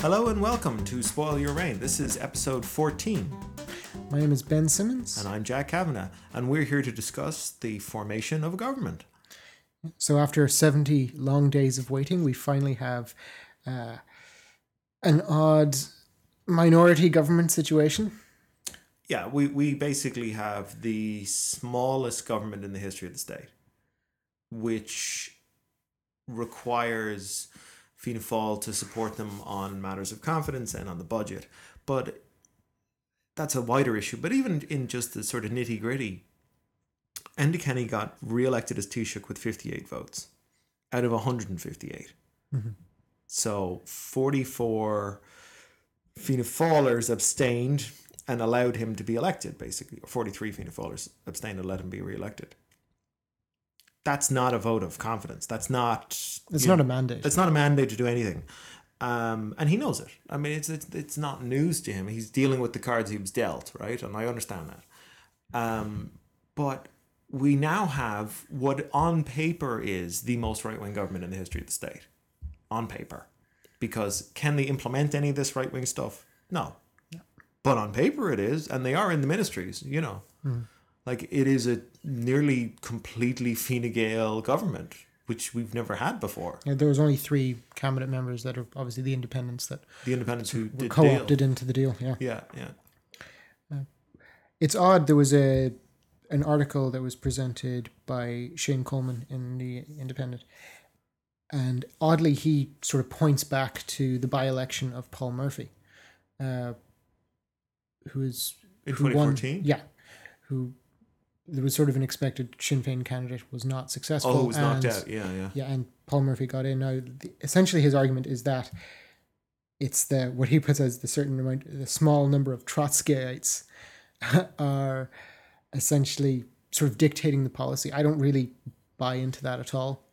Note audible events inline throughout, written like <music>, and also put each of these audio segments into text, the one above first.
Hello and welcome to Spoil Your Rain. This is episode 14, My name is Ben Simmons. and I'm Jack Kavanagh, and we're here to discuss the formation of a government. So, after 70 long days of waiting, we finally have uh, an odd minority government situation. Yeah, we, we basically have the smallest government in the history of the state, which requires Fianna Fáil to support them on matters of confidence and on the budget. But that's a wider issue. But even in just the sort of nitty gritty, Enda Kenny got re-elected as Taoiseach with 58 votes out of 158. Mm-hmm. So 44 Fianna Fáilers abstained and allowed him to be elected, basically. Or 43 Fianna Fáilers abstained and let him be re-elected. That's not a vote of confidence. That's not. It's not know, a mandate. it's not a mandate to do anything. Um, and he knows it. I mean, it's, it's it's not news to him. He's dealing with the cards he was dealt, right? And I understand that. Um, but we now have what on paper is the most right wing government in the history of the state. On paper. Because can they implement any of this right wing stuff? No. But on paper it is, and they are in the ministries, you know. Like it is a nearly completely Fine Gael government, which we've never had before. Yeah, there was only three cabinet members that are obviously the independents that The independents who were did co-opted deal. into the deal. Yeah, Yeah, yeah. it's odd. There was a an article that was presented by Shane Coleman in the Independent, and oddly, he sort of points back to the by-election of Paul Murphy, uh, who is In who won- 2014? Yeah, who there was sort of an expected Sinn Féin candidate was not successful. Oh, was knocked and- out. Yeah, yeah. Yeah, and Paul Murphy got in. Now, the, essentially, his argument is that it's the what he puts as the certain amount, the small number of Trotskyites <laughs> are essentially sort of dictating the policy. I don't really buy into that at all.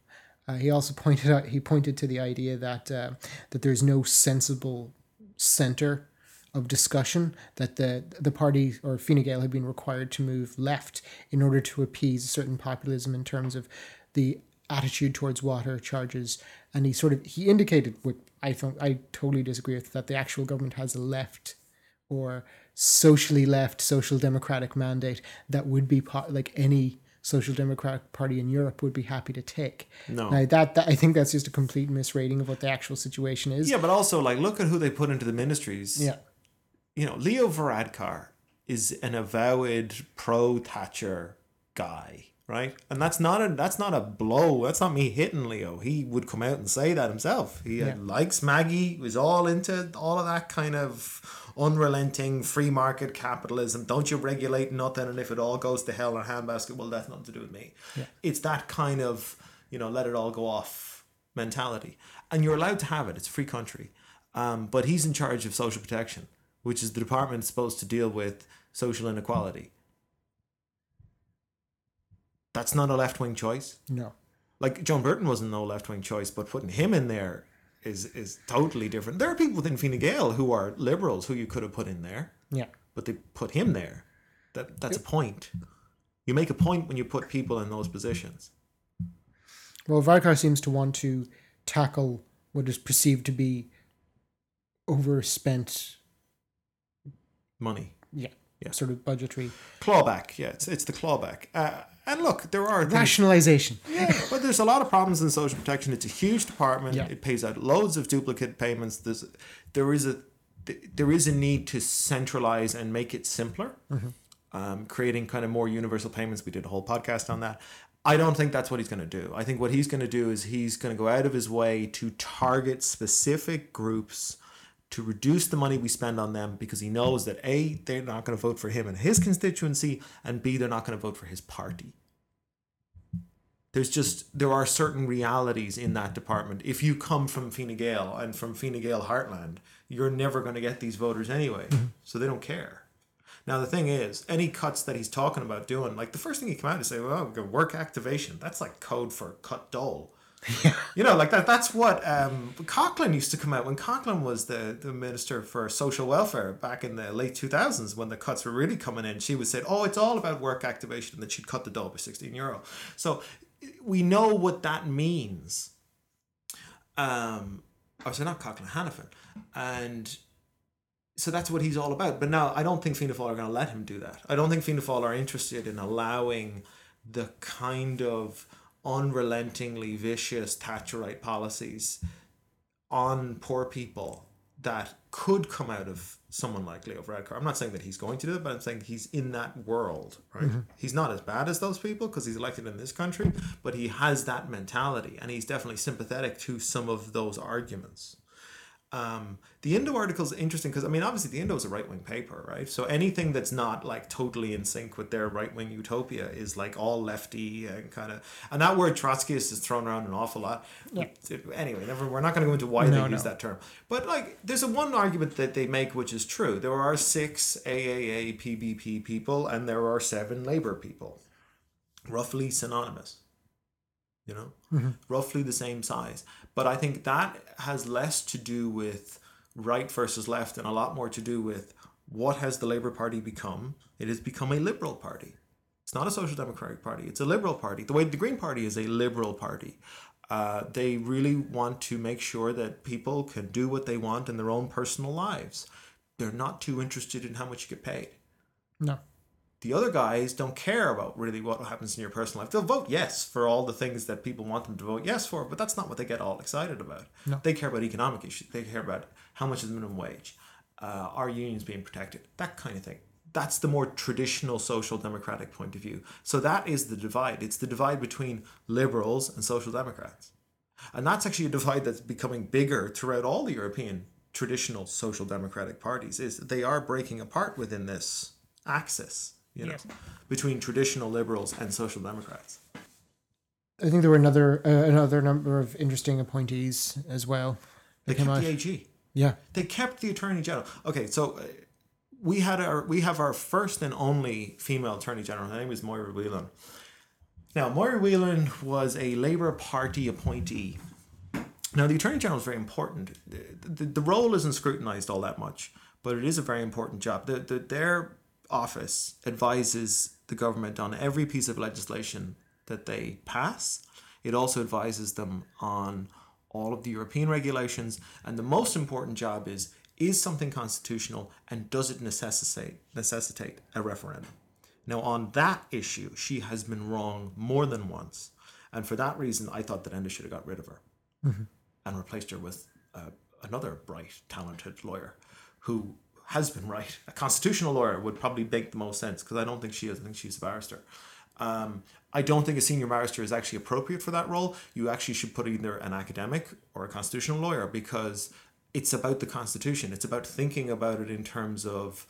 Uh, he also <laughs> pointed out he pointed to the idea that uh, that there's no sensible center of discussion that the the party or Fine Gael had been required to move left in order to appease a certain populism in terms of the attitude towards water charges and he sort of he indicated what I thought I totally disagree with that the actual government has a left or socially left social democratic mandate that would be po- like any social democratic party in Europe would be happy to take. No. Now that, that I think that's just a complete misrating of what the actual situation is. Yeah, but also like look at who they put into the ministries. Yeah. You know, Leo Varadkar is an avowed pro Thatcher guy, right? And that's not a that's not a blow. That's not me hitting Leo. He would come out and say that himself. He uh, Yeah. likes Maggie. Was all into all of that kind of unrelenting free market capitalism. Don't you regulate nothing, and if it all goes to hell in a handbasket, well, that's nothing to do with me. It's that kind of you know let it all go off mentality, and you're allowed to have it. It's a free country, um, but he's in charge of social protection, which is the department supposed to deal with social inequality. That's not a left wing choice. No. Like Joan Burton wasn't no left wing choice, but putting him in there is is totally different. There are people within Fine Gael who are liberals who you could have put in there, Yeah. but they put him there. That that's a point. You make a point when you put people in those positions. Well, Varkar seems to want to tackle what is perceived to be overspent, Money. yeah, Yeah. sort of budgetary Clawback, yeah, it's, it's the clawback. Uh, and look, there are things, yeah, but there's a lot of problems in social protection. It's a huge department. Yeah. It pays out loads of duplicate payments. There's there is a there is a need to centralize and make it simpler, um, creating kind of more universal payments. We did a whole podcast on that. I don't think that's what he's going to do. I think what he's going to do is he's going to go out of his way to target specific groups to reduce the money we spend on them because he knows that A, they're not going to vote for him and his constituency, and B, they're not going to vote for his party. There's just, there are certain realities in that department. If you come from Fine Gael and from Fine Gael heartland, you're never going to get these voters anyway. Mm-hmm. So they don't care. Now, the thing is, any cuts that he's talking about doing, like the first thing he came out and say, well, work activation. That's like code for cut dole. <laughs> You know, like that. That's what um, Coughlan used to come out when Coughlan was the, the minister for social welfare back in the late two thousands when the cuts were really coming in. She would say, "Oh, it's all about work activation," and then she'd cut the dole by sixteen euro. So we know what that means. Um, or sorry, not Coughlan, Hanafin, and so that's what he's all about. But now I don't think Fianna Fáil are going to let him do that. I don't think Fianna Fáil are interested in allowing the kind of unrelentingly vicious Thatcherite policies on poor people that could come out of someone like Leo Varadkar. I'm not saying that he's going to do it, but I'm saying he's in that world, right? He's not as bad as those people because he's elected in this country, but he has that mentality and he's definitely sympathetic to some of those arguments. Um, the Indo article is interesting because I mean, obviously, the Indo is a right wing paper, right? So anything that's not like totally in sync with their right wing utopia is like all lefty and kind of. And that word Trotskyist is thrown around an awful lot. Yeah. Anyway, never. We're not going to go into why No, they use that term, but like, there's a one argument that they make which is true. There are six AAA PBP people, and there are seven Labor people, roughly synonymous you know, mm-hmm. roughly the same size. But I think that has less to do with right versus left and a lot more to do with what has the Labour Party become? It has become a liberal party. It's not a social democratic party. It's a liberal party. The way the Green Party is a liberal party. Uh, they really want to make sure that people can do what they want in their own personal lives. They're not too interested in how much you get paid No. The other guys don't care about really what happens in your personal life. They'll vote yes for all the things that people want them to vote yes for, but that's not what they get all excited about. No. They care about economic issues. They care about how much is the minimum wage, uh, are unions being protected, that kind of thing. That's the more traditional social democratic point of view. So that is the divide. It's the divide between liberals and social democrats. And that's actually a divide that's becoming bigger throughout all the European traditional social democratic parties is they are breaking apart within this axis, you know, Yes. between traditional liberals and social democrats. I think there were another uh, another number of interesting appointees as well. They kept out. the AG. Yeah. They kept the attorney general. Okay, so uh, we had our we have our first and only female attorney general. Her name is Máire Whelan. Now, Máire Whelan was a Labour Party appointee. Now, the attorney general is very important. The, the, the role isn't scrutinised all that much, but it is a very important job. The, the, their office advises the government on every piece of legislation that they pass. It also advises them on all of the European regulations. And the most important job is is something constitutional and does it necessitate necessitate a referendum? Now, on that issue, she has been wrong more than once. And for that reason, I thought that Enda should have got rid of her and replaced her with uh, another bright, talented lawyer who has been right. A constitutional lawyer would probably make the most sense because I don't think she is. I think she's a barrister. Um, I don't think a senior barrister is actually appropriate for that role. You actually should put either an academic or a constitutional lawyer because it's about the Constitution. It's about thinking about it in terms of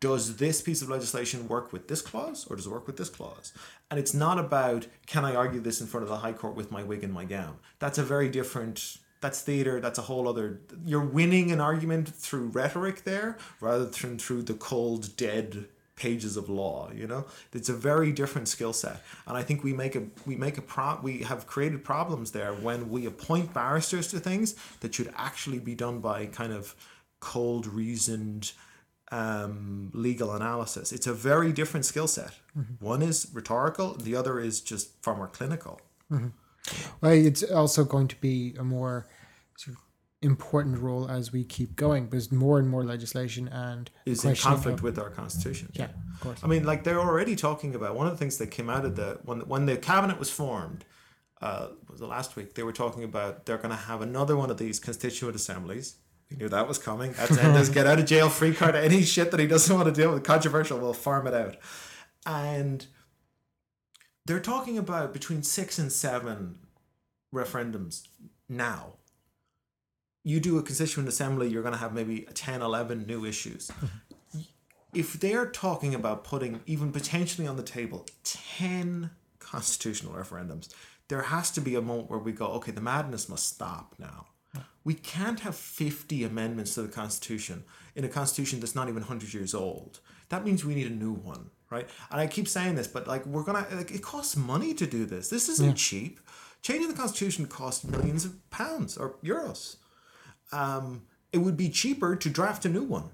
does this piece of legislation work with this clause or does it work with this clause? And it's not about can I argue this in front of the High Court with my wig and my gown. That's a very different. That's theater. That's a whole other. You're winning an argument through rhetoric there, rather than through the cold, dead pages of law. You know, it's a very different skill set, and I think we make a we make a pro. We have created problems there when we appoint barristers to things that should actually be done by kind of cold, reasoned um, legal analysis. It's a very different skill set. One is rhetorical, the other is just far more clinical. Well, it's also going to be a more sort of important role as we keep going because more and more legislation and Is in conflict of- with our constitution. yeah, of course. I mean, like they're already talking about one of the things that came out of the when when the cabinet was formed. Uh, was it last week? They were talking about they're going to have another one of these constituent assemblies. We knew that was coming. That's Enda's get out of jail free card. Any <laughs> shit that he doesn't want to deal with controversial, we'll farm it out. And they're talking about between six and seven referendums now. You do a constituent assembly, you're going to have maybe 10, 11 new issues if they're talking about putting even potentially on the table 10 constitutional referendums, there has to be a moment where we go, okay, the madness must stop now. We can't have 50 amendments to the Constitution in a Constitution that's not even 100 years old. That means we need a new one, right? And I keep saying this, but like, we're gonna, like, it costs money to do this. This isn't cheap. Changing the Constitution costs millions of pounds or euros. Um, it would be cheaper to draft a new one.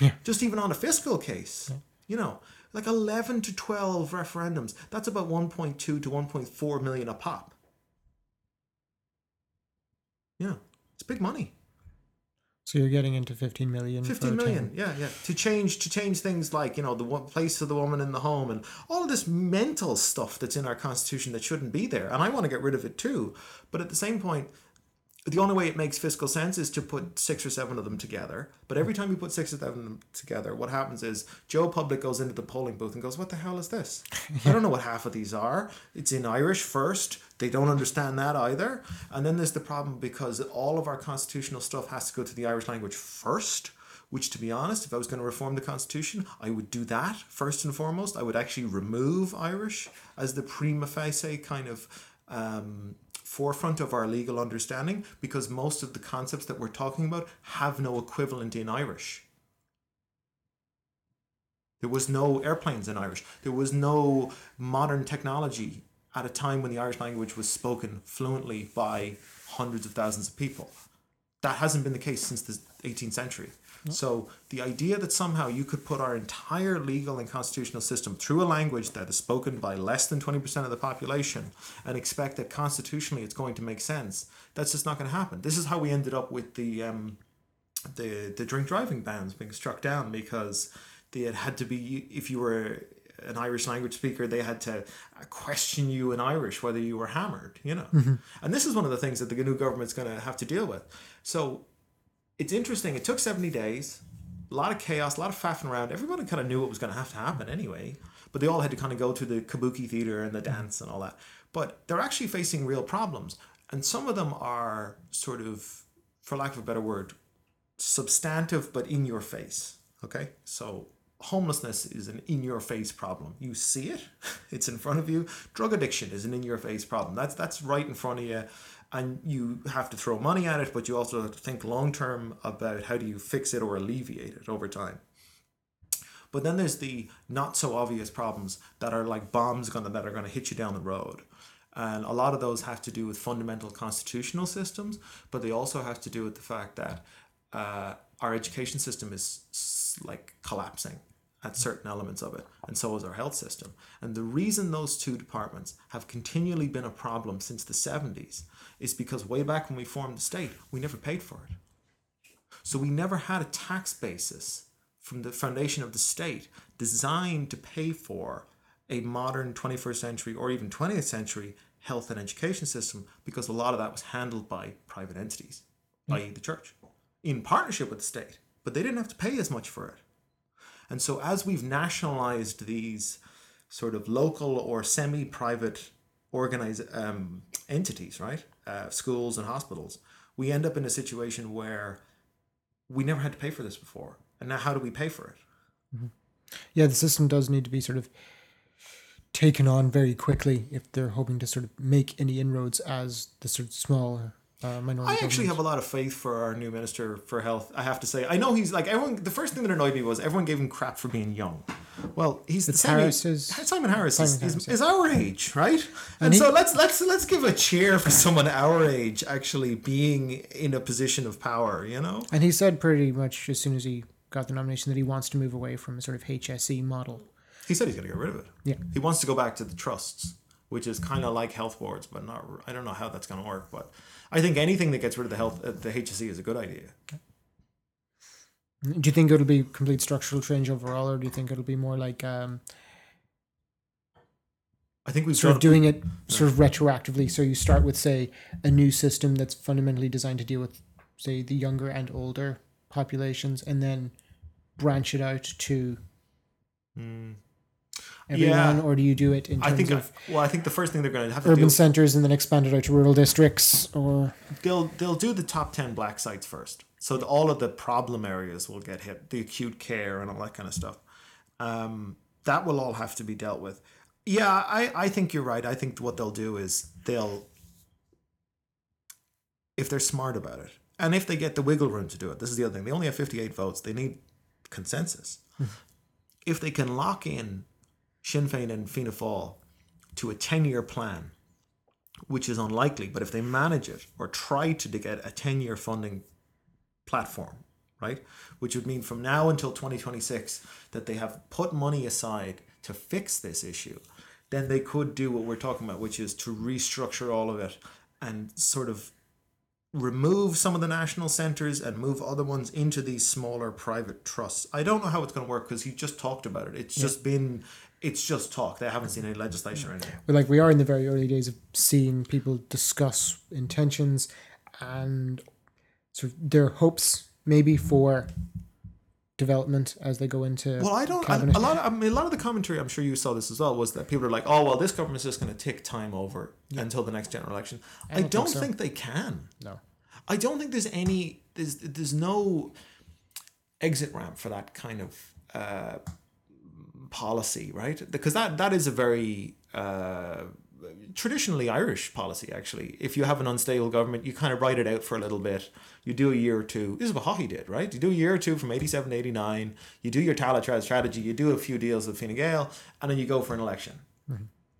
Yeah. just even on a fiscal case you know like 11 to 12 referendums that's about 1.2 to 1.4 million a pop. Yeah it's big money. So you're getting into 15 million. for 15 a million yeah yeah. To change to change things like you know the place of the woman in the home and all of this mental stuff that's in our constitution that shouldn't be there. And i want to get rid of it too. But at the same point the only way it makes fiscal sense is to put six or seven of them together. But every time you put six or seven of them together what happens is joe public goes into the polling booth and goes what the hell is this? <laughs> I don't know what half of these are. It's in irish first. They don't understand that either. And then there's the problem because all of our constitutional stuff has to go to the irish language first which to be honest if i was going to reform the constitution i would do that first and foremost. I would actually remove irish as the prima facie kind of um, forefront of our legal understanding because most of the concepts that we're talking about have no equivalent in irish. There was no airplanes in irish. There was no modern technology at a time when the irish language was spoken fluently by hundreds of thousands of people. That hasn't been the case since the 18th century. So the idea that somehow you could put our entire legal and constitutional system through a language that is spoken by less than 20% of the population and expect that constitutionally it's going to make sense, that's just not going to happen. This is how we ended up with the um, the the drink driving bans being struck down because they had had to be if you were an Irish language speaker, they had to question you in Irish whether you were hammered, you know. And this is one of the things that the new government's going to have to deal with. So it's interesting. It took 70 days, a lot of chaos, a lot of faffing around. Everybody kind of knew what was going to have to happen anyway, but they all had to kind of go to the kabuki theater and the dance and all that. But they're actually facing real problems. And some of them are sort of, for lack of a better word, substantive but in your face. Okay? So homelessness is an in your face problem. You see it, <laughs> it's in front of you. Drug addiction is an in your face problem. That's that's right in front of you. And you have to throw money at it, but you also have to think long term about how do you fix it or alleviate it over time. But then there's the not so obvious problems that are like bombs gonna that are gonna hit you down the road. And a lot of those have to do with fundamental constitutional systems, but they also have to do with the fact that uh, our education system is like collapsing at certain elements of it, and so is our health system. And the reason those two departments have continually been a problem since the 70s is because way back when we formed the state, we never paid for it. So we never had a tax basis from the foundation of the state designed to pay for a modern 21st century or even 20th century health and education system because a lot of that was handled by private entities, i.e., the church, in partnership with the state. But they didn't have to pay as much for it. And so, as we've nationalized these sort of local or semi private organized um, entities, right? Uh, schools and hospitals, we end up in a situation where we never had to pay for this before. And now, how do we pay for it? Yeah, the system does need to be sort of taken on very quickly if they're hoping to sort of make any inroads as the sort of small uh, minority. I actually have a lot of faith for our new minister for health. I have to say, I know he's like everyone. The first thing that annoyed me was everyone gave him crap for being young. Well, he's the same Harris age- is- Simon Harris is, Simon is, Harris, yeah. is our age, right? And, he- so let's let's let's give a cheer for someone our age actually being in a position of power. You know, And he said pretty much as soon as he got the nomination that he wants to move away from a sort of HSE model. he said he's going to get rid of it. Yeah. he wants to go back to the trusts, which is kind of like health boards, but not. I don't know how that's going to work, but I think anything that gets rid of the health, uh, the HSE, is a good idea. Do you think it'll be complete structural change overall, or do you think it'll be more like um, I think we've sort of doing it sort of retroactively? So you start with, say, a new system that's fundamentally designed to deal with, say, the younger and older populations, and then branch it out to Mm. Everyone, Yeah. or do you do it in I terms think. of well, I think the first thing they're going to have to urban do centers and then expand it out to rural districts, or? They'll they'll do the top 10 black sites first. So that all of the problem areas will get hit the acute care and all that kind of stuff. Um, that will all have to be dealt with. Yeah I, I think you're right. I think what they'll do is they'll if they're smart about it and if they get the wiggle room to do it this is the other thing they only have 58 votes they need consensus. If they can lock in sinn féin and fianna fáil to a 10 year plan which is unlikely, but if they manage it or try to get a 10 year funding platform, right, which would mean from now until 2026 that they have put money aside to fix this issue, then they could do what we're talking about, which is to restructure all of it and sort of remove some of the national centres and move other ones into these smaller private trusts. I don't know how it's going to work because he just talked about it. It's just been, it's just talk. They haven't seen any legislation or anything. But like we are in the very early days of seeing people discuss intentions and sort of their hopes maybe for development as they go into Well, I don't. I, a lot. Of, I mean, a lot of the commentary. I'm sure you saw this as well. Was that people are like, "Oh, well, this government's just going to tick time over until the next general election." I don't don't, think so. think, they can. no. I don't think there's any. There's there's no exit ramp for that kind of uh, policy, right? Because that that is a very uh, traditionally Irish policy. Actually, if you have an unstable government, you kind of write it out for a little bit. You do a year or two. This is what Haughey did, right? You do a year or two from 87 to 89. You do your Tallaght strategy. You do a few deals with Fine Gael, and then you go for an election.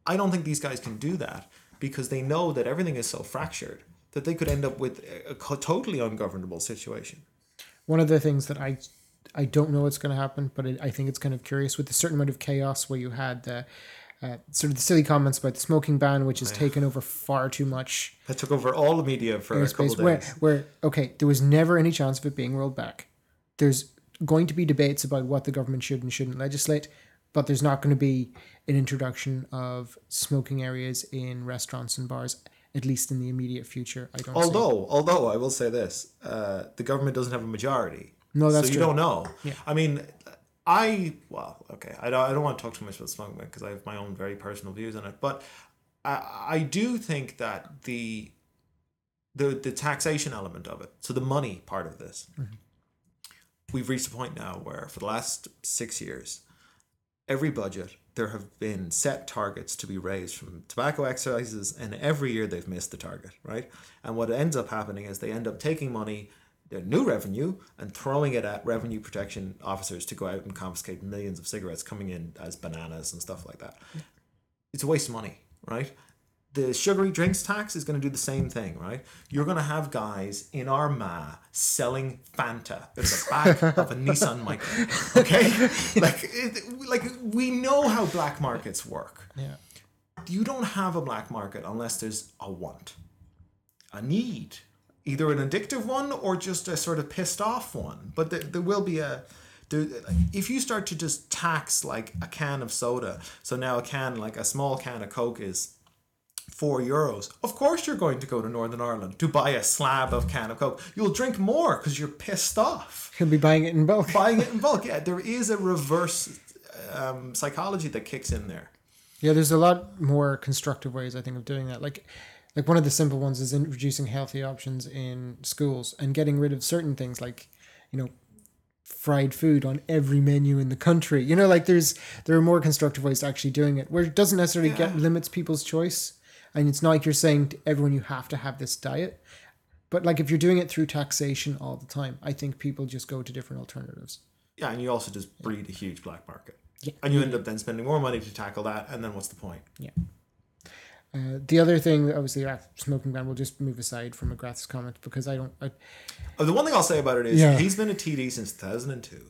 I don't think these guys can do that because they know that everything is so fractured that they could end up with a, a totally ungovernable situation. One of the things that I I don't know what's going to happen, but I I think it's kind of curious with a certain amount of chaos where you had the uh, sort of the silly comments about the smoking ban, which has taken over far too much That took over all the media for a couple airspace. of Where, days. where okay, there was never any chance of it being rolled back. There's going to be debates about what the government should and shouldn't legislate, but there's not going to be an introduction of smoking areas in restaurants and bars, at least in the immediate future. I don't. Although, although I will say this, uh, the government doesn't have a majority. No, that's so you true. don't know. Yeah. I mean, I well, okay. I don't. I don't want to talk too much about smoking because I have my own very personal views on it. But I, I do think that the the the taxation element of it, so the money part of this, Mm-hmm. we've reached a point now where for the last six years, every budget there have been set targets to be raised from tobacco excises, and every year they've missed the target, right? And what ends up happening is they end up taking money, their new revenue, and throwing it at revenue protection officers to go out and confiscate millions of cigarettes coming in as bananas and stuff like that. It's a waste of money, right? The sugary drinks tax is going to do the same thing, right? You're going to have guys in Armagh selling Fanta in the back of a Nissan Micra, okay? <laughs> like, it, like we know how black markets work. Yeah. You don't have a black market unless there's a want, a need, either an addictive one or just a sort of pissed off one. But there, there will be a. There, if you start to just tax like a can of soda, so now a can, like a small can of Coke is four euros. Of course, you're going to go to Northern Ireland to buy a slab of can of Coke. You'll drink more because you're pissed off. You'll be buying it in bulk. <laughs> Buying it in bulk. Yeah, there is a reverse um, psychology that kicks in there. Yeah, there's a lot more constructive ways I think of doing that. Like like one of the simple ones is introducing healthy options in schools and getting rid of certain things like, you know, fried food on every menu in the country. You know, like there's there are more constructive ways to actually doing it where it doesn't necessarily get limits people's choice. And it's not like you're saying to everyone you have to have this diet. But like if you're doing it through taxation all the time, I think people just go to different alternatives. Yeah, and you also just breed a huge black market. Yeah. And you end up then spending more money to tackle that, and then what's the point? Yeah. Uh, the other thing, obviously, yeah, smoking ban. We'll just move aside from McGrath's comment because I don't. I, Oh, the one thing I'll say about it is Yeah. he's been a TD since 2002,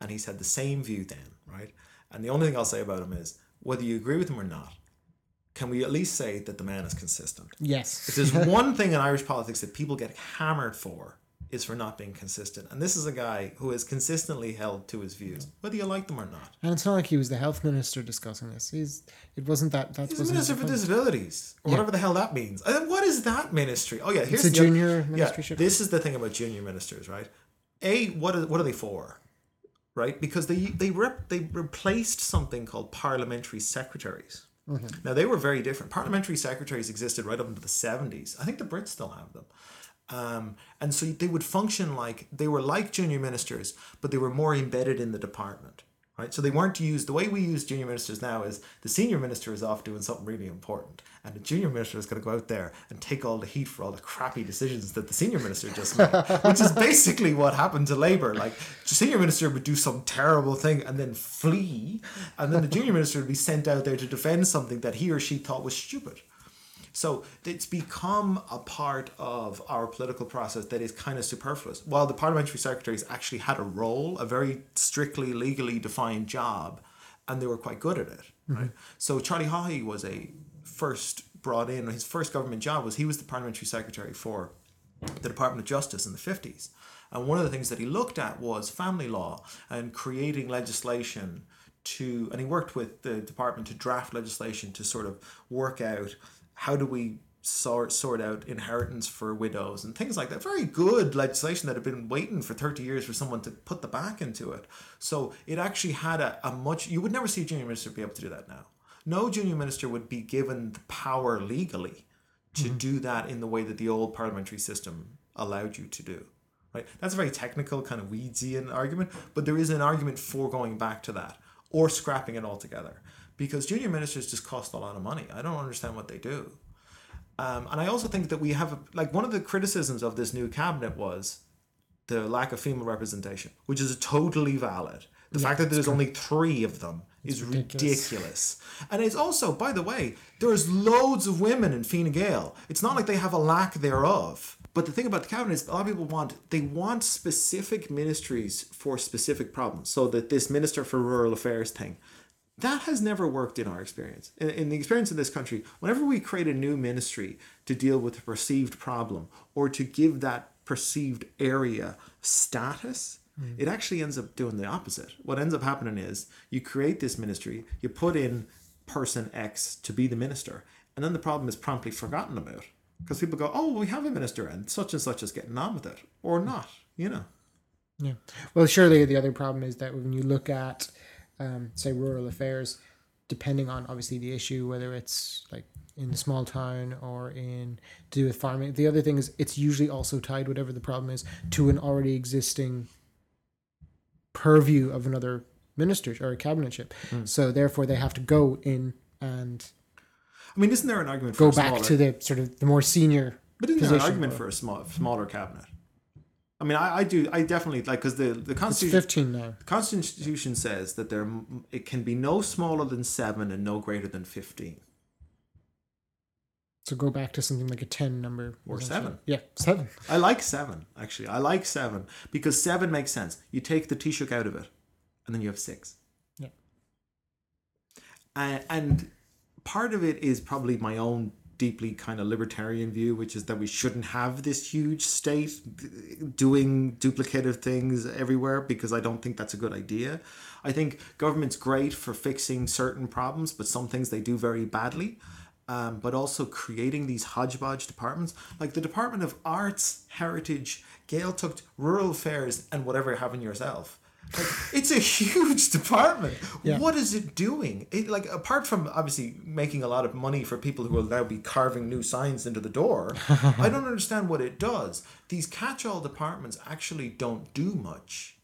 and he's had the same view then, right? And the only thing I'll say about him is whether you agree with him or not, can we at least say that the man is consistent? yes. If there's <laughs> one thing in Irish politics that people get hammered for, is for not being consistent. And this is a guy who has consistently held to his views, whether you like them or not. And it's not like he was the health minister discussing this. He's. It wasn't that. That He's the wasn't his Minister for. Disabilities, or whatever the hell that means. And what is that ministry? Oh yeah, here's a the other- junior ministry, Yeah, this is the thing about junior ministers, right? A, what are what are they for? Right, because they they rep, they replaced something called parliamentary secretaries. Mm-hmm. Now they were very different. Parliamentary secretaries existed right up into the seventies. I think the Brits still have them. Um, and so they would function like they were like junior ministers, but they were more embedded in the department, right? So they weren't used the way we use junior ministers now is the senior minister is off doing something really important, and the junior minister is going to go out there and take all the heat for all the crappy decisions that the senior minister just made, <laughs> which is basically what happened to Labour. Like the senior minister would do some terrible thing and then flee, and then the junior minister would be sent out there to defend something that he or she thought was stupid. So it's become a part of our political process that is kind of superfluous. While the parliamentary secretaries actually had a role, a very strictly legally defined job, and they were quite good at it, mm-hmm. right? So Charlie Haughey was a first brought in. His first government job was he was the parliamentary secretary for the Department of Justice in the 50s. And one of the things that he looked at was family law and creating legislation to, and he worked with the department to draft legislation to sort of work out how do we sort sort out inheritance for widows and things like that. Very good legislation that had been waiting for 30 years for someone to put the back into it. So it actually had a, a much you would never see a junior minister be able to do that now. No junior minister would be given the power legally to mm-hmm. do that in the way that the old parliamentary system allowed you to do. Right? That's a very technical, kind of weedsian argument, but there is an argument for going back to that or scrapping it altogether because junior ministers just cost a lot of money. I don't understand what they do. Um, and I also think that we have, a, like, one of the criticisms of this new cabinet was the lack of female representation, which is totally valid. The fact that there's only three of them is ridiculous. ridiculous. And it's also, by the way, there's loads of women in Fine Gael. It's not like they have a lack thereof. But the thing about the cabinet is a lot of people want they want specific ministries for specific problems. So that this minister for rural affairs thing, that has never worked in our experience. In, in the experience of this country, whenever we create a new ministry to deal with a perceived problem or to give that perceived area status, hmm. it actually ends up doing the opposite. What ends up happening is you create this ministry, you put in person X to be the minister, and then the problem is promptly forgotten about. Because people go, oh, we have a minister, and such and such is getting on with it, or not, you know. Yeah. Well, surely the other problem is that when you look at, um, say, rural affairs, depending on obviously the issue, whether it's like in a small town or in to do with farming, the other thing is it's usually also tied, whatever the problem is, to an already existing purview of another minister or a cabinetship. So therefore, they have to go in and I mean, isn't there an argument for go back smaller, to the sort of the more senior. but isn't there an argument or- for a small, smaller cabinet? I mean, I, I do, I definitely like because the the It's constitution fifteen now. the constitution says that there it can be no smaller than seven and no greater than fifteen. So go back to something like a ten number Or seven. Yeah, seven. I like seven actually. I like seven because seven makes sense. You take the Taoiseach out of it, and then you have six. Yeah. And, and part of it is probably my own deeply kind of libertarian view, which is that we shouldn't have this huge state doing duplicative things everywhere because I don't think that's a good idea. I think government's great for fixing certain problems, but some things they do very badly. Um, but also creating these hodgepodge departments, like the Department of Arts, Heritage, Gaeltacht, Rural Affairs, and whatever you have in yourself. Like, it's a huge <laughs> department. Yeah. What is it doing? It like apart from obviously making a lot of money for people who will now be carving new signs into the door, <laughs> I don't understand what it does. These catch-all departments actually don't do much.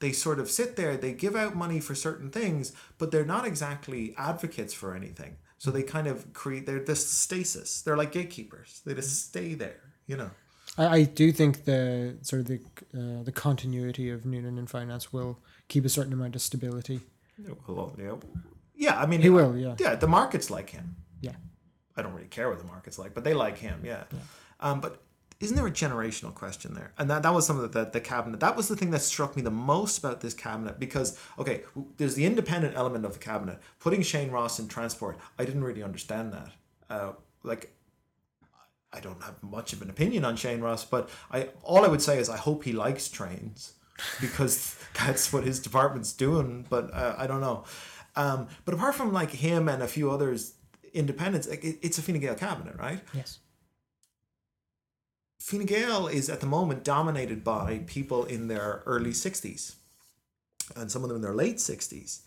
They sort of sit there, they give out money for certain things, but they're not exactly advocates for anything. So they kind of create they're this stasis. They're like gatekeepers. They just mm-hmm. stay there, you know. I, I do think the sort of the uh, the continuity of Noonan in finance will keep a certain amount of stability. Well, yeah, yeah. I mean, He will, yeah. Yeah, the markets like him. Yeah. I don't really care what the market's like, but they like him, yeah. Um, but isn't there a generational question there? And that, that was some of the, the cabinet. That was the thing that struck me the most about this cabinet because, okay, there's the independent element of the cabinet. Putting Shane Ross in transport, I didn't really understand that. Uh, like, I don't have much of an opinion on Shane Ross, but I all I would say is I hope he likes trains <laughs> because that's what his department's doing. But uh, I don't know. Um, but apart from like him and a few others, independents, it, it's a Fine Gael cabinet, right? Yes. Fine Gael is at the moment dominated by people in their early 60s and some of them in their late 60s.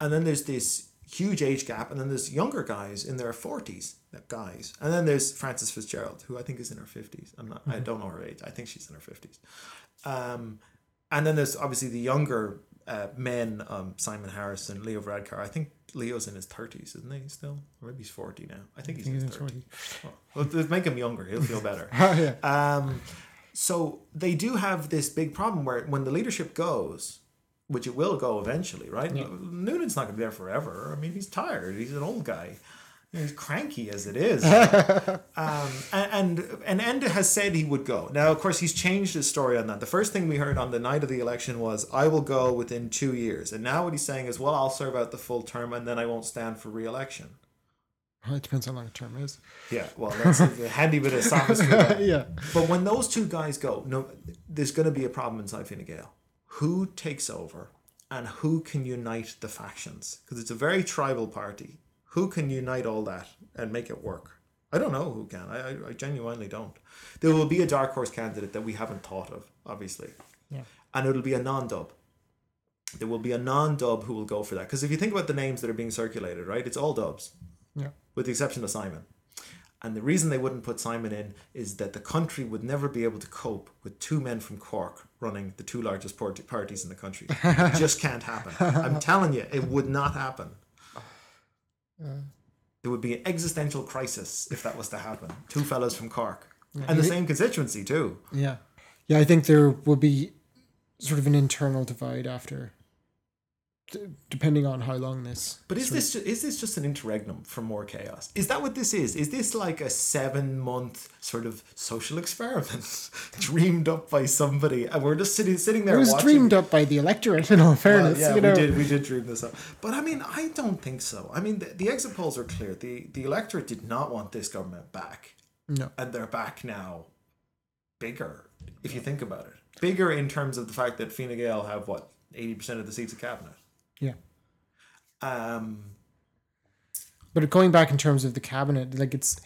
And then there's this huge age gap, and then there's younger guys in their 40s, that guys. And then there's Frances Fitzgerald, who I think is in her 50s. I'm not, I don't know her age. I think she's in her 50s. Um, and then there's obviously the younger uh, men, um, Simon Harrison, Leo Varadkar. I think Leo's in his 30s, isn't he still? Or maybe he's 40 now. I think he's in his 30s. Well, let's make him younger. He'll feel better. <laughs> Oh, yeah. Um, so they do have this big problem where when the leadership goes, which it will go eventually, right? Noonan's not going to be there forever. I mean, he's tired. He's an old guy. He's cranky as it is. <laughs> um, and, and Enda has said he would go. Now, of course, he's changed his story on that. The first thing we heard on the night of the election was, "I will go within two years," and now what he's saying is, "Well, I'll serve out the full term, and then I won't stand for re-election." Well, it depends how long a term is. Yeah, well, that's a <laughs> handy bit of sophistry. <laughs> yeah. But when those two guys go, no, there's going to be a problem inside Fine Gael. Who takes over and who can unite the factions? Because it's a very tribal party. Who can unite all that and make it work? I don't know who can. I, I, I genuinely don't. There will be a dark horse candidate that we haven't thought of, obviously. Yeah. And it'll be a non dub. There will be a non dub who will go for that. Because if you think about the names that are being circulated, right, it's all dubs Yeah. with the exception of Simon. And the reason they wouldn't put Simon in is that the country would never be able to cope with two men from Cork running the two largest parties in the country. <laughs> It just can't happen. I'm telling you, it would not happen. Mm. There would be an existential crisis if that was to happen. Two fellows from Cork. And the same constituency, too. Yeah. Yeah, I think there would be sort of an internal divide after, depending on how long this. But is this ju- is this just an interregnum for more chaos? Is that what this is? Is this like a seven month sort of social experiment <laughs> dreamed up by somebody, and we're just sitting sitting there? It was watching? dreamed up by the electorate, in all Well, fairness. yeah, you know. we did we did dream this up, but I mean, I don't think so. I mean, the, the exit polls are clear. the The electorate did not want this government back, No. and they're back now, bigger. If you think about it, bigger in terms of the fact that Fine Gael have what eighty percent of the seats of cabinet. Yeah. Um, But going back in terms of the cabinet, like it's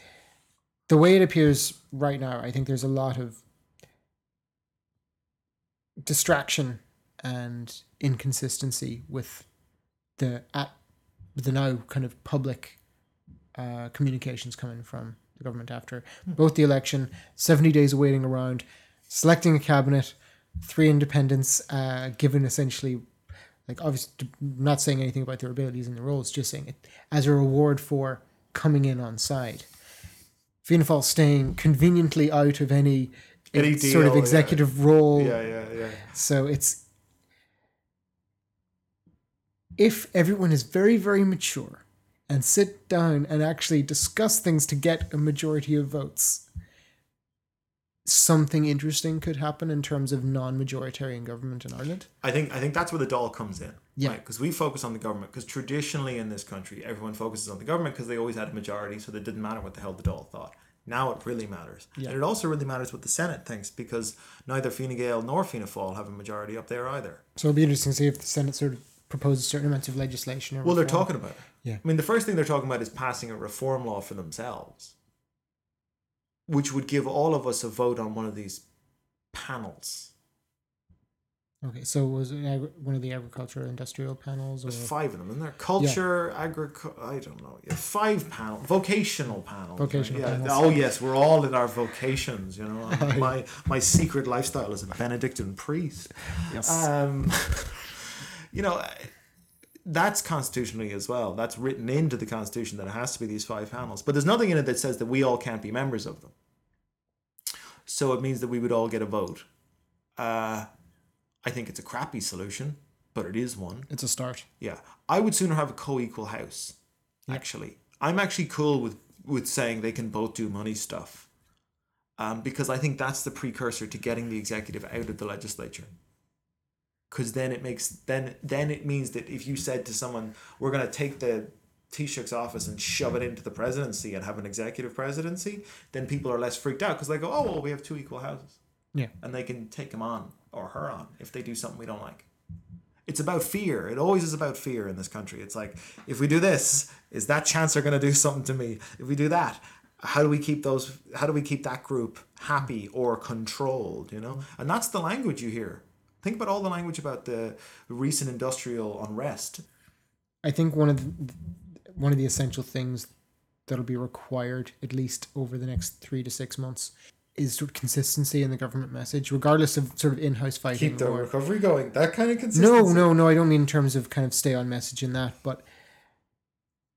the way it appears right now, I think there's a lot of distraction and inconsistency with the at the now kind of public uh, communications coming from the government after both the election, 70 days of waiting around, selecting a cabinet, three independents, uh, given essentially like obviously not saying anything about their abilities and their roles, just saying it as a reward for coming in on side. Fianna Fáil staying conveniently out of any, Any sort of deal, yeah. executive role. yeah, yeah, yeah. So it's if everyone is very, very mature and sit down and actually discuss things to get a majority of votes, something interesting could happen in terms of non-majoritarian government in Ireland. I think I think that's where the Dáil comes in. Yeah. Because we focus on the government. Because traditionally in this country, everyone focuses on the government because they always had a majority, so it didn't matter what the hell the Dáil thought. Now it really matters, Yeah. and it also really matters what the Senate thinks because neither Fine Gael nor Fianna Fáil have a majority up there either. So it'll be interesting to see if the Senate sort of proposes certain amounts of legislation. Or Well, they're talking about it. Yeah. I mean, the first thing they're talking about is passing a reform law for themselves, which would give all of us a vote on one of these panels. Okay, so was it agri- one of the agricultural industrial panels? Or There's five of them, and they're culture, agriculture. I don't know. Yeah, five panel, vocational panels. right? Vocational yeah. panels. Oh yes, we're all in our vocations. You know, <laughs> my my secret lifestyle is a Benedictine priest. yes, Um, <laughs> you know, that's constitutionally as well. That's written into the constitution that it has to be these five panels. But there's nothing in it that says that we all can't be members of them. So it means that we would all get a vote. Uh, I think it's a crappy solution, but it is one. it's a start. Yeah, I would sooner have a co-equal house. Actually, I'm actually cool with with saying they can both do money stuff, um, because I think that's the precursor to getting the executive out of the legislature. Because then it makes then then it means that if you said to someone, "We're going to take the Taoiseach's office and shove it into the presidency and have an executive presidency," then people are less freaked out because they go, "Oh, well, we have two equal houses." Yeah. and they can take him on or her on if they do something we don't like. It's about fear. It always is about fear in this country. It's like if we do this, is that chance they're going to do <laughs> something to me? If we do that, how do we keep those? How do we keep that group happy or controlled? You know, and that's the language you hear. Think about all the language about the recent industrial unrest. I think one of the, one of the essential things that'll be required at least over the next three to six months is sort of consistency in the government message, regardless of sort of in-house fighting. Keep the or, recovery going. That kind of consistency. no, no, no. I don't mean in terms of kind of stay on message in that, but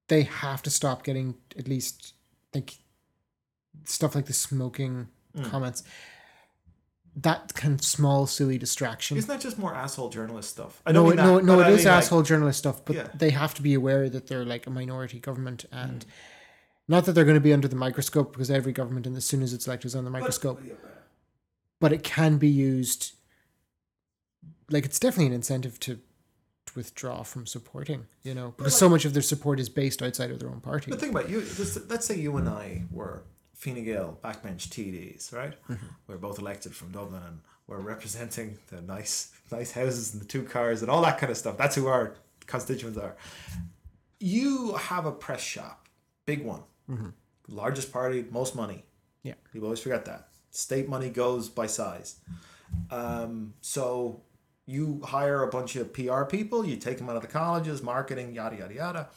they have to stop getting at least like stuff like the smoking Mm. comments. That kind of small silly distraction. Isn't that just more asshole journalist stuff? I no, don't it, mean no, that, no, but it I is mean, like- asshole journalist stuff, but Yeah. they have to be aware that they're like a minority government and Mm. not that they're going to be under the microscope because every government, and as soon as it's elected, is on the microscope, but it can be used. Like it's definitely an incentive to, withdraw from supporting. You know, because so much of their support is based outside of their own party. But think about it, you. Let's, let's say you and I were Fine Gael backbench TDs, right? Mm-hmm. We're both elected from Dublin, and we're representing the nice, nice houses and the two cars and all that kind of stuff. That's who our constituents are. You have a press shop, big one, largest party, most money. Yeah. People always forget that. State money goes by size. Um, so you hire a bunch of PR people, you take them out of the colleges, marketing, yada, yada, yada.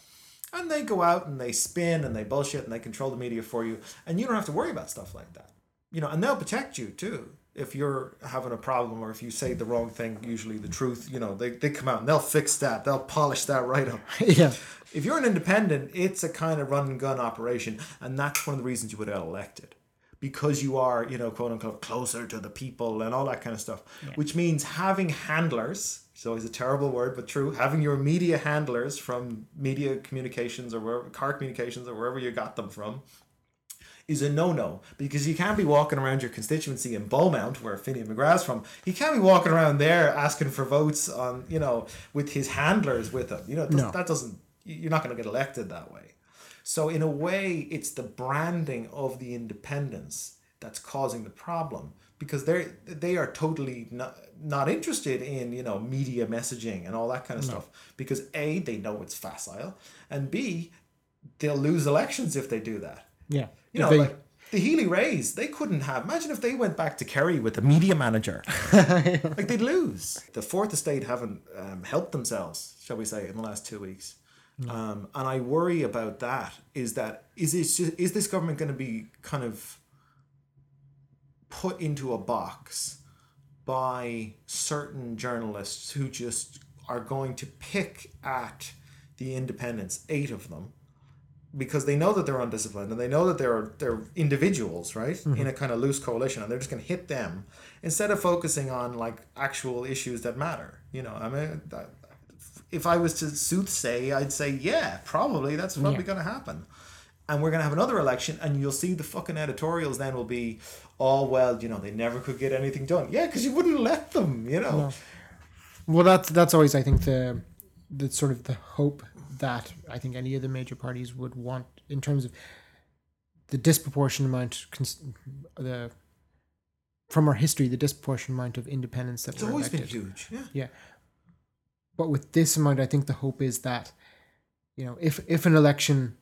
And they go out and they spin and they bullshit and they control the media for you. And you don't have to worry about stuff like that. You know, and they'll protect you too. If you're having a problem or if you say the wrong thing, usually the truth, you know, they, they come out and they'll fix that. They'll polish that right up. <laughs> yeah. If you're an independent, it's a kind of run and gun operation, and that's one of the reasons you would get elected. Because you are, you know, quote unquote, closer to the people and all that kind of stuff. Which means having handlers, it's always a terrible word, but true, having your media handlers from media communications or wherever, Carr Communications or wherever you got them from, is a no-no because you can't be walking around your constituency in Beaumont, where Finian McGrath's from. He can't be walking around there asking for votes on, you know, with his handlers with him. You know, No. that doesn't. You're not going to get elected that way. So in a way, it's the branding of the independents that's causing the problem because they're they are totally not not interested in you know media messaging and all that kind of stuff because a they know it's facile and b they'll lose elections if they do that. Yeah. You know, They- like the Healy-Raes, they couldn't have. Imagine if they went back to Kerry with a media manager. <laughs> like they'd lose. The Fourth Estate haven't um, helped themselves, shall we say, in the last two weeks. Um, and I worry about that. Is that is this is this government going to be kind of put into a box by certain journalists who just are going to pick at the independents, eight of them, because they know that they're undisciplined and they know that they're they're individuals, right, mm-hmm. in a kind of loose coalition, and they're just going to hit them instead of focusing on like actual issues that matter. You know, I mean, that- if I was to soothsay, I'd say, yeah, probably that's probably Yeah. going to happen. And we're going to have another election, and you'll see the fucking editorials then will be, oh, well, you know, they never could get anything done. Yeah, because you wouldn't let them, you know. No. Well, that's that's always I think the the sort of the hope that I think any of the major parties would want in terms of the disproportionate amount cons- the from our history the disproportionate amount of independents that It's always elected. been huge. Yeah. Yeah. But with this amount, I think the hope is that, you know, if if an election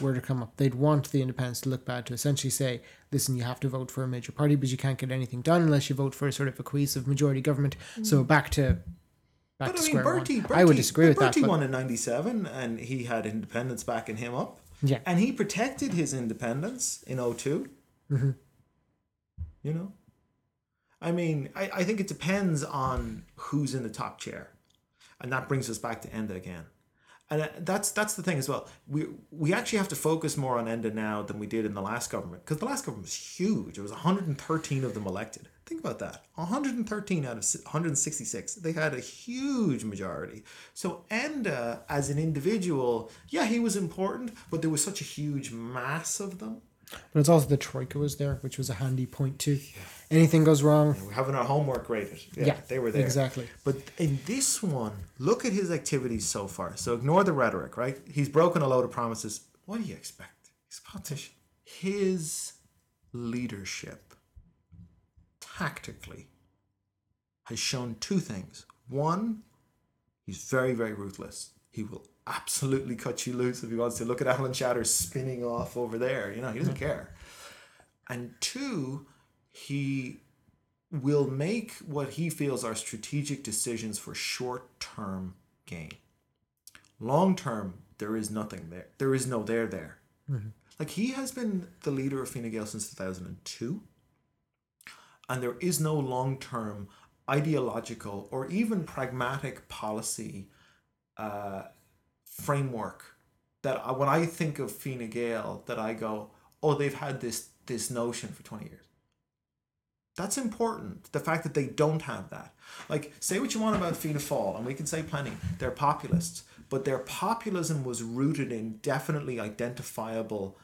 were to come up, they'd want the independents to look bad to essentially say, listen, you have to vote for a major party because you can't get anything done unless you vote for a sort of a cohesive majority government. So back to back But to I mean, square Bertie, one. Bertie, I would disagree with that. Bertie But won in '97, and he had independents backing him up. Yeah. and he protected his independents in 2 Mm-hmm. You know, I mean, I, I think it depends on who's in the top chair, and that brings us back to Enda again. And uh, that's that's the thing as well. We we actually have to focus more on Enda now than we did in the last government because the last government was huge. It was 113 of them elected. Think about that. 113 out of 166. They had a huge majority. So Enda as an individual, yeah, he was important, but there was such a huge mass of them. But it's also the troika was there, which was a handy point too. Anything goes wrong, We're having our homework graded. Yeah, Yeah, they were there. exactly. But in this one, look at his activities so far. So ignore the rhetoric, right? He's broken a load of promises. What do you expect? He's a politician. His leadership, tactically, has shown two things. One, he's very, very ruthless. He will absolutely cut you loose if he wants to. Look at Alan Shatter spinning off over there. You know, he doesn't care. And two, he will make what he feels are strategic decisions for short term gain. Long term, there is nothing there. There is no there there. Like he has been the leader of Fine Gael since 2002, and there is no long term ideological or even pragmatic policy uh, framework that I, when I think of Fine Gael, that I go, oh, they've had this this notion for 20 years. That's important. The fact that they don't have that. Like, say what you want about Fianna Fáil, and we can say plenty. They're populists, but their populism was rooted in definitely identifiable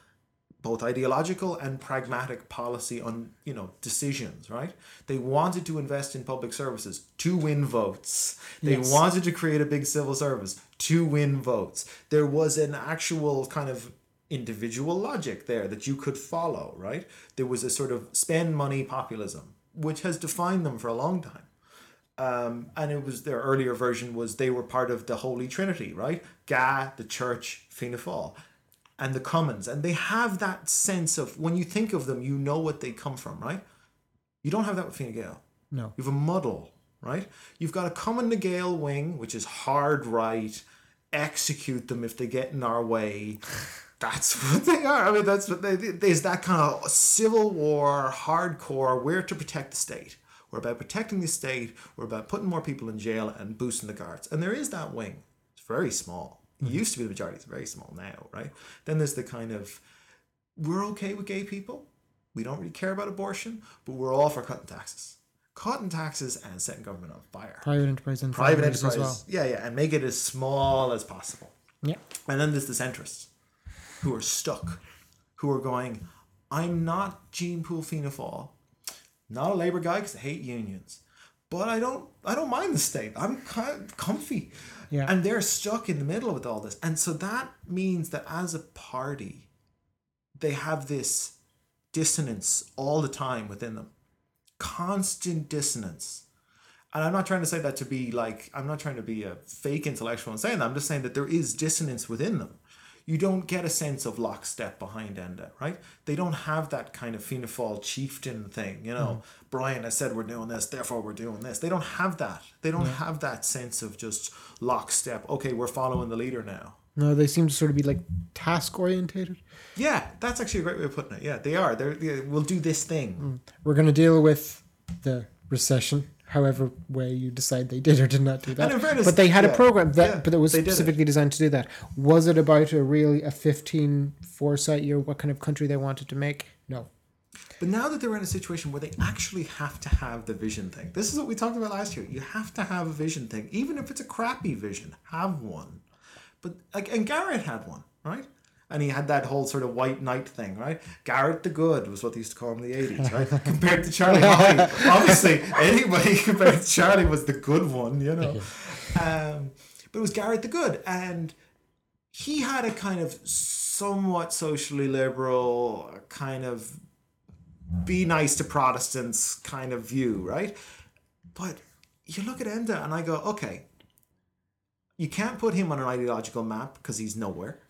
both ideological and pragmatic policy on you know decisions right? They wanted to invest in public services to win votes. They Yes. wanted to create a big civil service to win votes. There was an actual kind of individual logic there that you could follow right? There was a sort of spend money populism which has defined them for a long time. Um, and it was their earlier version was they were part of the Holy Trinity, right? GAA, the Church, Fianna Fáil, and the Commons, and they have that sense of when you think of them, you know what they come from, right? You don't have that with Fine Gael. No. You have a muddle, right? You've got a Cumann na nGaedheal wing, which is hard right, execute them if they get in our way. <laughs> That's what they are. I mean, that's what they. There's that kind of civil war, hardcore. We're to protect the state. We're about protecting the state. We're about putting more people in jail and boosting the guards. And there is that wing. It's very small. It used to be the majority. It's very small now, right? Then there's the kind of we're okay with gay people. We don't really care about abortion, but we're all for cutting taxes. Cutting taxes and setting government on fire. Private enterprise and Private enterprise, as well. yeah, yeah, and make it as small as possible. Yeah. And then there's the centrists who are stuck, who are going, I'm not Gene Poole Fianna not a Labour guy because I hate unions, but I don't I don't mind the state. I'm kind of comfy. Yeah. And they're stuck in the middle with all this. And so that means that as a party, they have this dissonance all the time within them. Constant dissonance. And I'm not trying to say that to be like, I'm not trying to be a fake intellectual and saying that. I'm just saying that there is dissonance within them. You don't get a sense of lockstep behind Enda, right? They don't have that kind of Fianna Fáil chieftain thing, you know. Mm. Brian has said we're doing this, therefore we're doing this. They don't have that. They don't mm. have that sense of just lockstep. Okay, we're following the leader now. No, they seem to sort of be like task orientated. Yeah, that's actually a great way of putting it. Yeah, they are. They're, they we'll do this thing. Mm. We're going to deal with the recession, however way you decide they did or did not do that. Fairness, but they had yeah, a program that, yeah, but it was did it. specifically designed to do that. Was it about a really a fifteen foresight year? What kind of country they wanted to make? No. But now that they're in a situation where they actually have to have the vision thing, this is what we talked about last year. You have to have a vision thing, even if it's a crappy vision. Have one. But like, and Garret had one, right? And he had that whole sort of white knight thing, right? Garret the Good was what they used to call him in the eighties, right? <laughs> compared to Charlie Haughey. Obviously, anybody <laughs> compared to Charlie was the good one, you know. <laughs> Um, but it was Garret the Good, and he had a kind of somewhat socially liberal kind of be nice to Protestants kind of view, right? But you look at Enda and I go, okay, you can't put him on an ideological map because he's nowhere,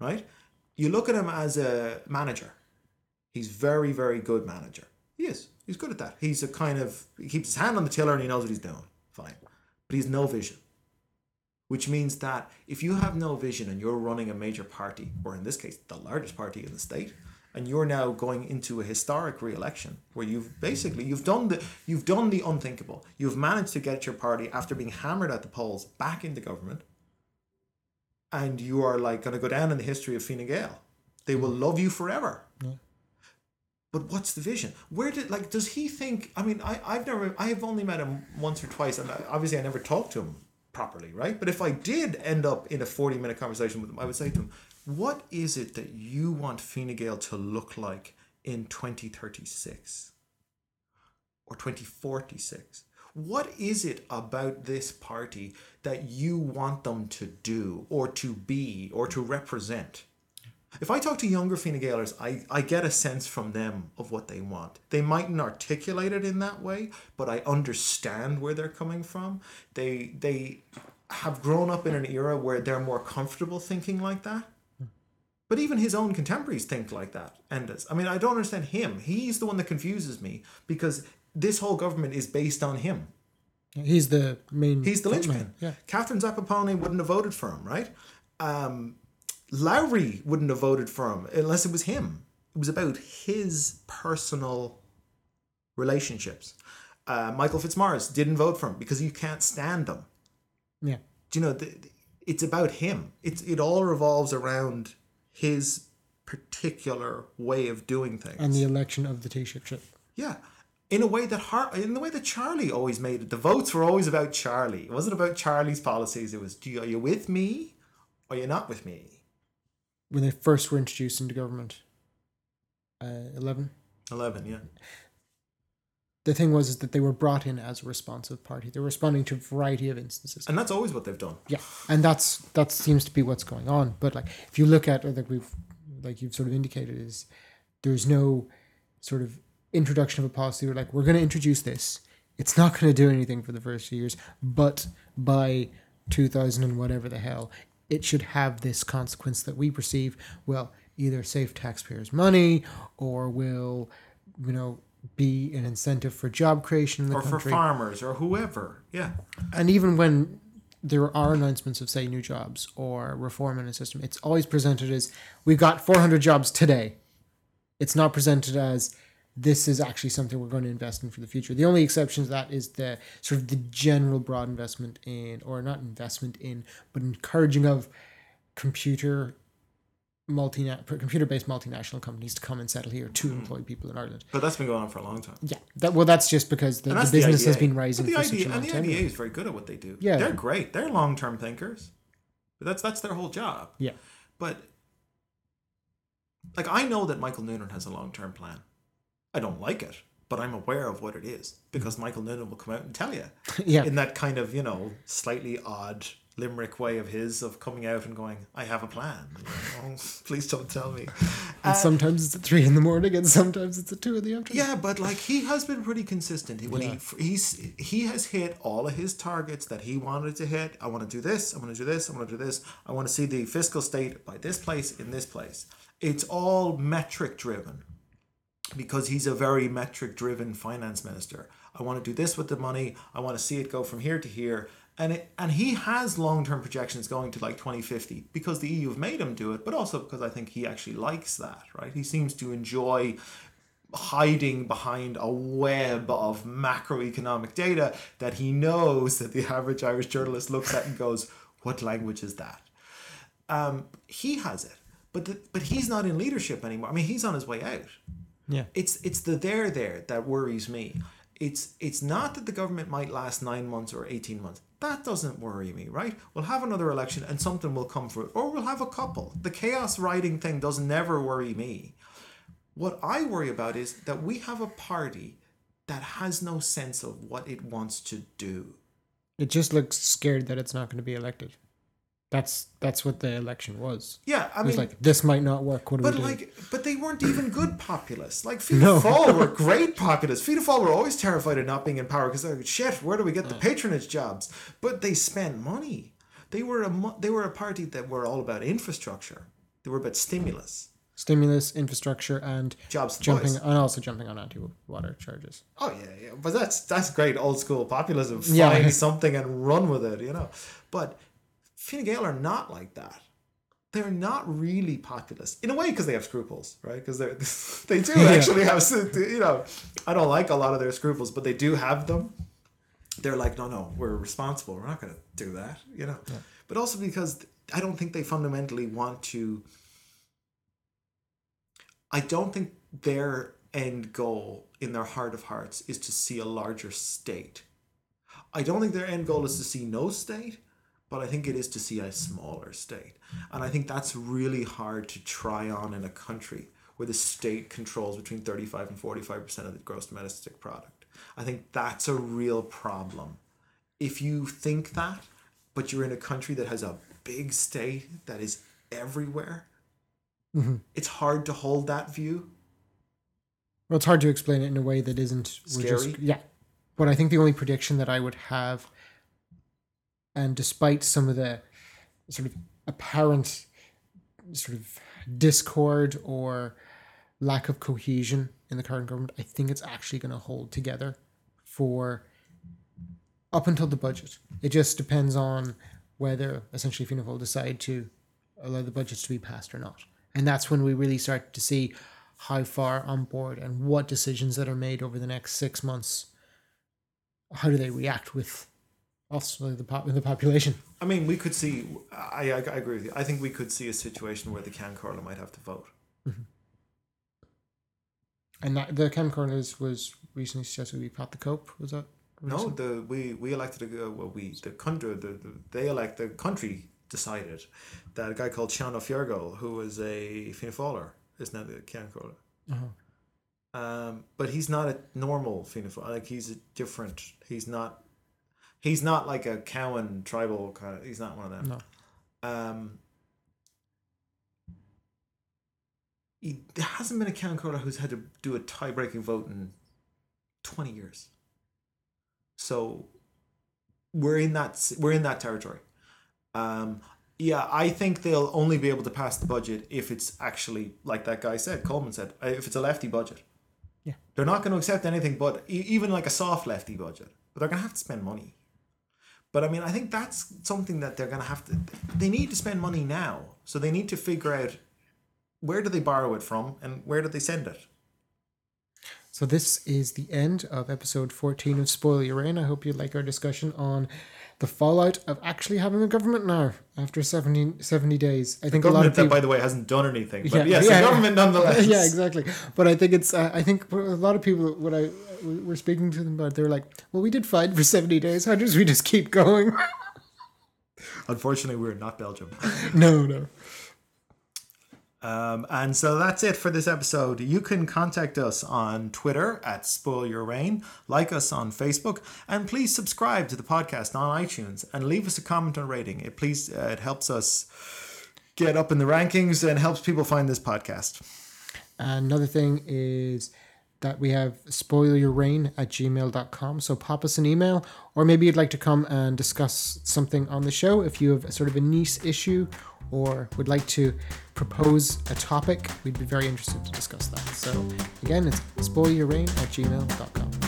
right? You look at him as a manager. He's very, very good manager. He is. He's good at that. He's a kind of he keeps his hand on the tiller and he knows what he's doing. Fine, but he's no vision. Which means that if you have no vision and you're running a major party, or in this case, the largest party in the state, and you're now going into a historic re-election where you've basically you've done the you've done the unthinkable. You've managed to get your party after being hammered at the polls back into government, and you are like going to go down in the history of Fine Gael. They will mm. love you forever. But what's the vision? Where did like does he think? I mean, I I've never I have only met him once or twice, and I, obviously I never talked to him properly, right? But if I did end up in a forty minute conversation with him, I would say to him, "What is it that you want Fine Gael to look like in twenty thirty six or twenty forty six? What is it about this party that you want them to do or to be or to represent?" If I talk to younger Fine Gaelers, I, I get a sense from them of what they want. They mightn't articulate it in that way, but I understand where they're coming from. They they have grown up in an era where they're more comfortable thinking like that. But even his own contemporaries think like that. Endes. I mean, I don't understand him. He's the one that confuses me because this whole government is based on him. He's the main. He's the linchpin. Yeah. Katherine Zappone wouldn't have voted for him, right? Um, Lowry wouldn't have voted for him unless it was him. It was about his personal relationships. Uh, Michael Fitzmaurice didn't vote for him because you can't stand him. Yeah. Do you know? The, it's about him. It's it all revolves around his particular way of doing things. And the election of the Taoiseach. Yeah. In a way that Har- in the way that Charlie always made it. The votes were always about Charlie. It wasn't about Charlie's policies. It was, do you, are you with me or are you not with me? When they first were introduced into government. uh, 11. 11, yeah. The thing was is that they were brought in as a responsive party. They were responding to a variety of instances. And that's always what they've done. Yeah, and that's that seems to be what's going on. But like, if you look at like we've like you've sort of indicated is there's no sort of introduction of a policy where like we're going to introduce this. It's not going to do anything for the first few years, but by 2000 and whatever the hell, it should have this consequence that we perceive will either save taxpayers money or will, you know, be an incentive for job creation in the Or for farmers or whoever. Yeah. and even when there are announcements of say new jobs or reform in a system, it's always presented as we've got 400 jobs today. It's not presented as this is actually something we're going to invest in for the future. The only exception to that is the sort of the general broad investment in, or not investment in, but encouraging of computer multi computer based multinational companies to come and settle here to hmm. employ people in Ireland. But that's been going on for a long time. Yeah, that well, that's just because the, the business has been rising But for the such a IDA, long and the time. IDA is very good at what they do. Yeah. they're great. They're long term thinkers. But that's that's their whole job. Yeah. But like I know that Michael Noonan has a long term plan. I don't like it, but I'm aware of what it is because Michael Noonan will come out and tell you <laughs> yeah, in that kind of you know slightly odd limerick way of his of coming out and going, "I have a plan." "Oh, please don't tell me. <laughs> and sometimes it's at three in the morning, and sometimes it's at two in the afternoon. Yeah, but like he has been pretty consistent. When Yeah. he he's he has hit all of his targets that he wanted to hit. I want to do this. I want to do this. I want to do this. I want to see the fiscal state by this place in this place. It's all metric driven because he's a very metric driven finance minister. I want to do this with the money. I want to see it go from here to here. And it, and he has long term projections going to like 2050 because the EU have made him do it, but also because I think he actually likes that, right? He seems to enjoy hiding behind a web of macroeconomic data that he knows that the average Irish journalist looks at and goes, "What language is that?" Um, he has it, but the, but he's not in leadership anymore. I mean, he's on his way out. Yeah. It's it's the there there that worries me. It's it's not that the government might last nine months or eighteen months. That doesn't worry me, right? We'll have another election and something will come for it, or we'll have a couple. The chaos riding thing does never worry me. What I worry about is that we have a party that has no sense of what it wants to do. It just looks scared that it's not going to be elected. That's that's what the election was. Yeah, I mean, like this might not work. What do But we do? like, but they weren't even good populists. Like Fianna No. Were <laughs> great populists. Fianna were always terrified of not being in power because they're like, shit. Where do we get the patronage jobs? But they spent money. They were a they were a party that were all about infrastructure. They were about stimulus, Stimulus, infrastructure, and jobs, jumping, boys. and also jumping on anti-water charges. Oh yeah, yeah. But that's that's great old school populism. Yeah. Find <laughs> something and run with it, you know. But Fine Gael are not like that. They're not really populist in a way because they have scruples, right? Because they <laughs> they do Yeah. actually have, you know. I don't like a lot of their scruples, but they do have them. They're like, no, no, we're responsible. We're not going to do that, you know. But also because I don't think they fundamentally want to. I don't think their end goal in their heart of hearts is to see a larger state. I don't think their end goal is to see no state, but I think it is to see a smaller state. And I think that's really hard to try on in a country where the state controls between 35 and 45% of the gross domestic product. I think that's a real problem. If you think that, but you're in a country that has a big state that is everywhere, mm-hmm. it's hard to hold that view. Well, it's hard to explain it in a way that isn't we're just- Scary? yeah. But I think the only prediction that I would have, and despite some of the sort of apparent sort of discord or lack of cohesion in the current government, I think it's actually going to hold together for up until the budget. It just depends on whether essentially Fianna Fáil decide to allow the budgets to be passed or not. And that's when we really start to see how far on board and what decisions that are made over the next six months. How do they react with like the pop, the population? I mean, we could see. I, I, I agree with you. I think we could see a situation where the Ceann Comhairle might have to vote. And that, the Ceann Comhairle was recently suggested we Pat the Cope. Was that? No, the we we elected a well we the country the, the they elect the country decided that a guy called Sean Ó Fearghaíl who was a Fianna Fáiler is now the Ceann Comhairle. Um, but he's not a normal Fianna Fáil. Like he's a different. He's not. He's not like a Cowen tribal kind of. He's not one of them. No. Um, he, there hasn't been a Ceann Comhairle who's had to do a tie breaking vote in 20 years. So we're in that we're in that territory. Um, yeah, I think they'll only be able to pass the budget if it's actually like that guy said, Coleman said, uh, if it's a lefty budget. Yeah. They're not going to accept anything but even like a soft lefty budget. But they're going to have to spend money. But I mean, I think that's something that they're going to have to. They need to spend money now, so they need to figure out where do they borrow it from and where do they send it. So this is the end of episode 14 of Spoil Your Reign. I hope you like our discussion on the fallout of actually having a government now after 70, 70 days. I think a lot of that, people by the way, hasn't done anything. But Yeah, yes, yeah. the government nonetheless. <laughs> yeah, exactly. But I think it's. Uh, I think a lot of people What I we were speaking to them about, they were like, "Well, we did fine for seventy days. How does we just keep going?" <laughs> Unfortunately, we're not Belgium. no, no. Um, and so that's it for this episode. You can contact us on Twitter at Spoil Your Reign, like us on Facebook, and please subscribe to the podcast on iTunes and leave us a comment or rating. It please uh, it helps us get up in the rankings and helps people find this podcast. Another thing is that we have spoilyourreign at gmail.com. So pop us an email, or maybe you'd like to come and discuss something on the show. If you have sort of a niche issue or would like to propose a topic, we'd be very interested to discuss that. So again, it's spoilyourreign at gmail.com.